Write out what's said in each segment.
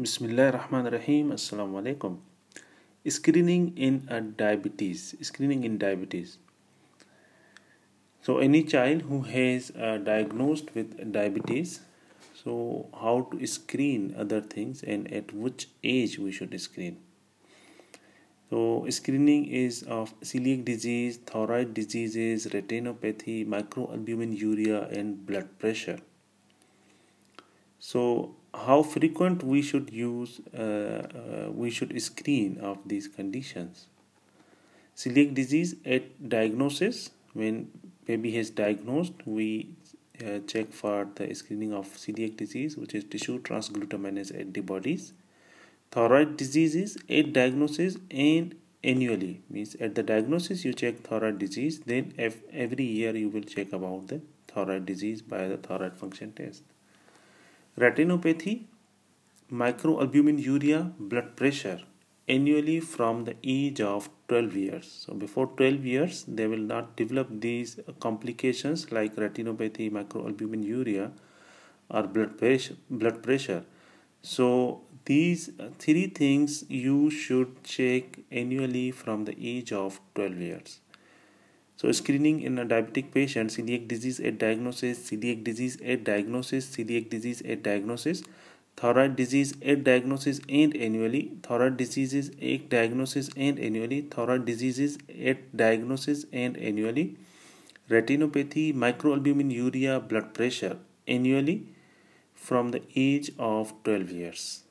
Bismillah ar-Rahim. Assalamu alaikum. Screening in a diabetes. Screening in diabetes. So any child who has uh, diagnosed with diabetes, so how to screen other things and at which age we should screen. So screening is of celiac disease, thyroid diseases, retinopathy, microalbuminuria and blood pressure. So how frequent we should use uh, uh, we should screen of these conditions. Celiac disease at diagnosis when baby has diagnosed we uh, check for the screening of celiac disease which is tissue transglutaminase antibodies. Thyroid diseases at diagnosis and annually means at the diagnosis you check thyroid disease then every year you will check about the thyroid disease by the thyroid function test retinopathy, microalbuminuria, blood pressure annually from the age of 12 years. So before 12 years, they will not develop these complications like retinopathy, microalbuminuria, or blood pressure. Blood pressure. So these three things you should check annually from the age of 12 years. So screening in a diabetic patient, celiac disease at diagnosis, celiac disease at diagnosis, celiac disease at diagnosis, thyroid disease at diagnosis and annually, thyroid diseases at diagnosis and annually, thyroid diseases at diagnosis and annually, retinopathy, microalbuminuria, blood pressure annually from the age of 12 years.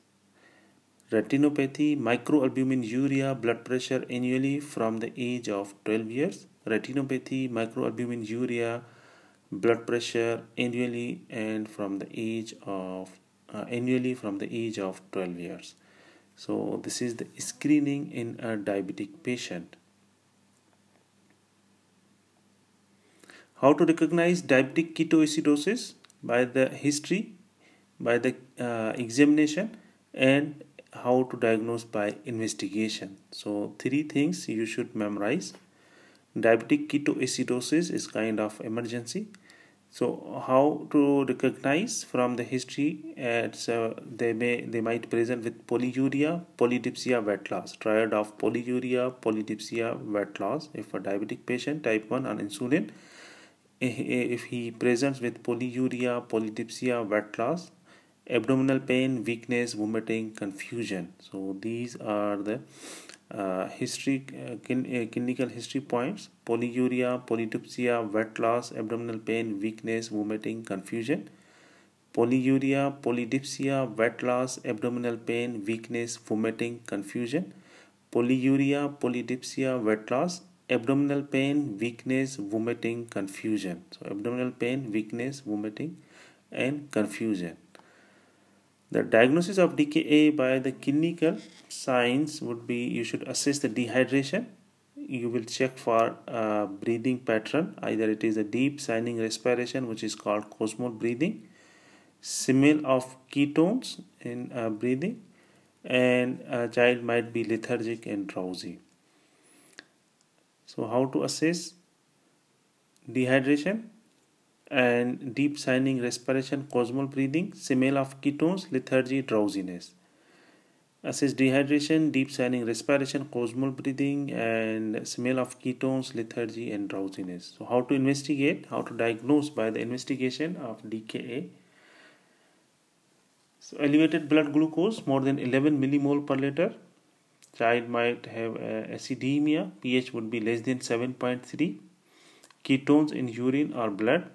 Retinopathy, microalbuminuria, blood pressure annually from the age of 12 years retinopathy, microalbuminuria, blood pressure annually and from the age of uh, annually from the age of 12 years. So this is the screening in a diabetic patient. How to recognize diabetic ketoacidosis by the history, by the uh, examination and how to diagnose by investigation. So three things you should memorize diabetic ketoacidosis is kind of emergency. So how to recognize from the history it's uh, they may they might present with polyuria polydipsia weight loss triad of polyuria polydipsia weight loss. If a diabetic patient type 1 on insulin if he presents with polyuria polydipsia weight loss abdominal pain weakness vomiting confusion. So these are the uh, history uh, uh, clinical history points. Polyuria polydipsia weight loss abdominal pain weakness vomiting confusion. Polyuria polydipsia weight loss abdominal pain weakness vomiting confusion. Polyuria polydipsia weight loss abdominal pain weakness vomiting confusion. So abdominal pain weakness vomiting and confusion the diagnosis of DKA by the clinical signs would be you should assess the dehydration. You will check for breathing pattern. Either it is a deep sighing respiration, which is called Kussmaul breathing, smell of ketones in uh, breathing, and a child might be lethargic and drowsy. So, how to assess dehydration? And deep sighing respiration, Kussmaul breathing, smell of ketones, lethargy, drowsiness. Assess dehydration, deep sighing respiration, Kussmaul breathing, and smell of ketones, lethargy, and drowsiness. So, how to investigate? How to diagnose by the investigation of DKA? So, elevated blood glucose more than 11 millimole per liter. Child might have uh, acidemia. pH would be less than 7.3. Ketones in urine or blood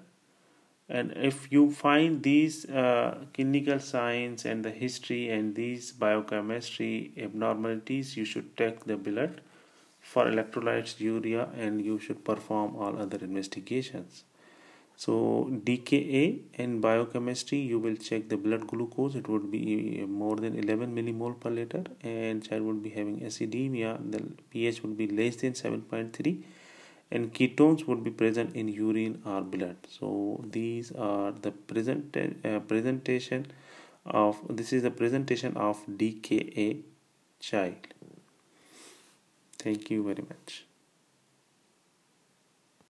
and if you find these uh, clinical signs and the history and these biochemistry abnormalities you should take the blood for electrolytes urea and you should perform all other investigations. So dka and biochemistry you will check the blood glucose. It would be more than 11 millimole per liter and child would be having acidemia. The ph would be less than 7.3 and ketones would be present in urine or blood. So these are the present uh, presentation of this is the presentation of dka child. Thank you very much